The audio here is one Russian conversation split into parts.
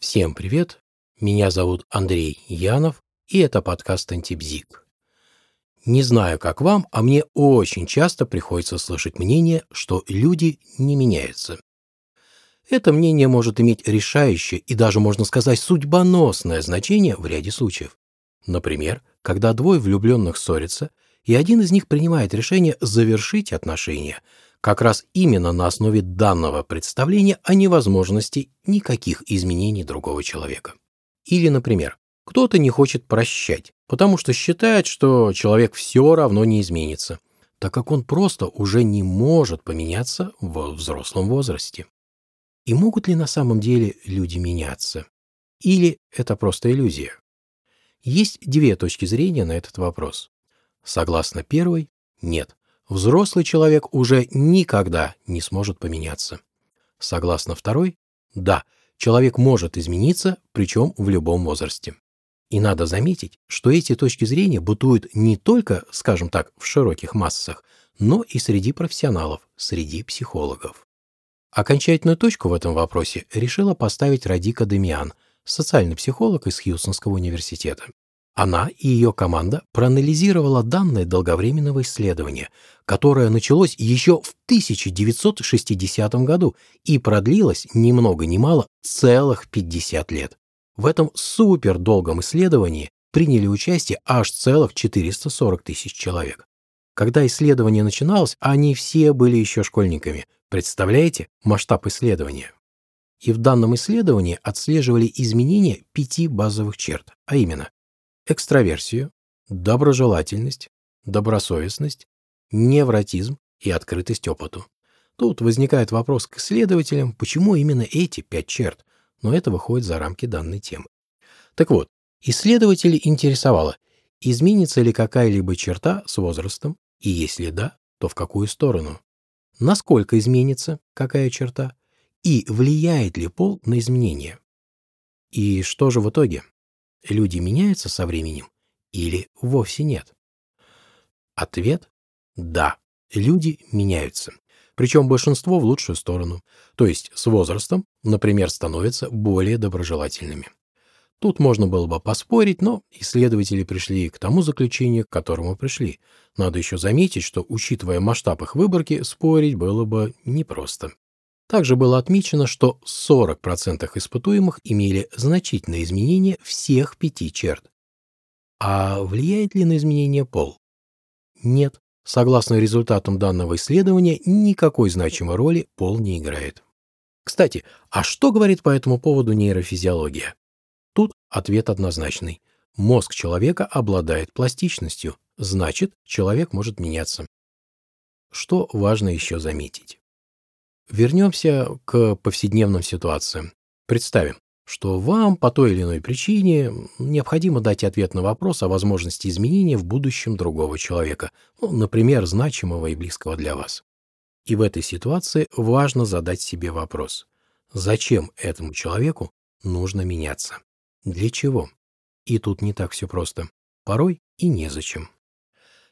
Всем привет! Меня зовут Андрей Янов, и это подкаст «Антибзик». Не знаю, как вам, а мне очень часто приходится слышать мнение, что люди не меняются. Это мнение может иметь решающее и даже, можно сказать, судьбоносное значение в ряде случаев. Например, когда двое влюбленных ссорятся, и один из них принимает решение завершить отношения – как раз именно на основе данного представления о невозможности никаких изменений другого человека. Или, например, кто-то не хочет прощать, потому что считает, что человек все равно не изменится, так как он просто уже не может поменяться в взрослом возрасте. И могут ли на самом деле люди меняться? Или это просто иллюзия? Есть две точки зрения на этот вопрос. Согласно первой, нет взрослый человек уже никогда не сможет поменяться. Согласно второй, да, человек может измениться, причем в любом возрасте. И надо заметить, что эти точки зрения бытуют не только, скажем так, в широких массах, но и среди профессионалов, среди психологов. Окончательную точку в этом вопросе решила поставить Радика Демиан, социальный психолог из Хьюстонского университета. Она и ее команда проанализировала данные долговременного исследования, которое началось еще в 1960 году и продлилось ни много ни мало целых 50 лет. В этом супердолгом исследовании приняли участие аж целых 440 тысяч человек. Когда исследование начиналось, они все были еще школьниками. Представляете масштаб исследования? И в данном исследовании отслеживали изменения пяти базовых черт, а именно экстраверсию, доброжелательность, добросовестность, невротизм и открытость опыту. Тут возникает вопрос к исследователям, почему именно эти пять черт, но это выходит за рамки данной темы. Так вот, исследователей интересовало, изменится ли какая-либо черта с возрастом, и если да, то в какую сторону, насколько изменится какая черта, и влияет ли пол на изменения. И что же в итоге? Люди меняются со временем или вовсе нет? Ответ – да, люди меняются. Причем большинство в лучшую сторону, то есть с возрастом, например, становятся более доброжелательными. Тут можно было бы поспорить, но исследователи пришли к тому заключению, к которому пришли. Надо еще заметить, что, учитывая масштаб их выборки, спорить было бы непросто. Также было отмечено, что 40% испытуемых имели значительные изменения всех пяти черт. А влияет ли на изменения пол? Нет. Согласно результатам данного исследования, никакой значимой роли пол не играет. Кстати, а что говорит по этому поводу нейрофизиология? Тут ответ однозначный. Мозг человека обладает пластичностью, значит, человек может меняться. Что важно еще заметить? Вернемся к повседневным ситуациям. Представим, что вам по той или иной причине необходимо дать ответ на вопрос о возможности изменения в будущем другого человека, ну, например, значимого и близкого для вас. И в этой ситуации важно задать себе вопрос, зачем этому человеку нужно меняться? Для чего? И тут не так все просто. Порой и незачем.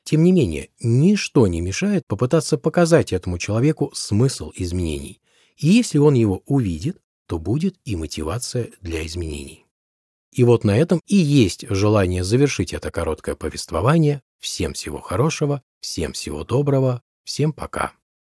Тем не менее, ничто не мешает попытаться показать этому человеку смысл изменений. И если он его увидит, то будет и мотивация для изменений. И вот на этом и есть желание завершить это короткое повествование. Всем всего хорошего, всем всего доброго, всем пока.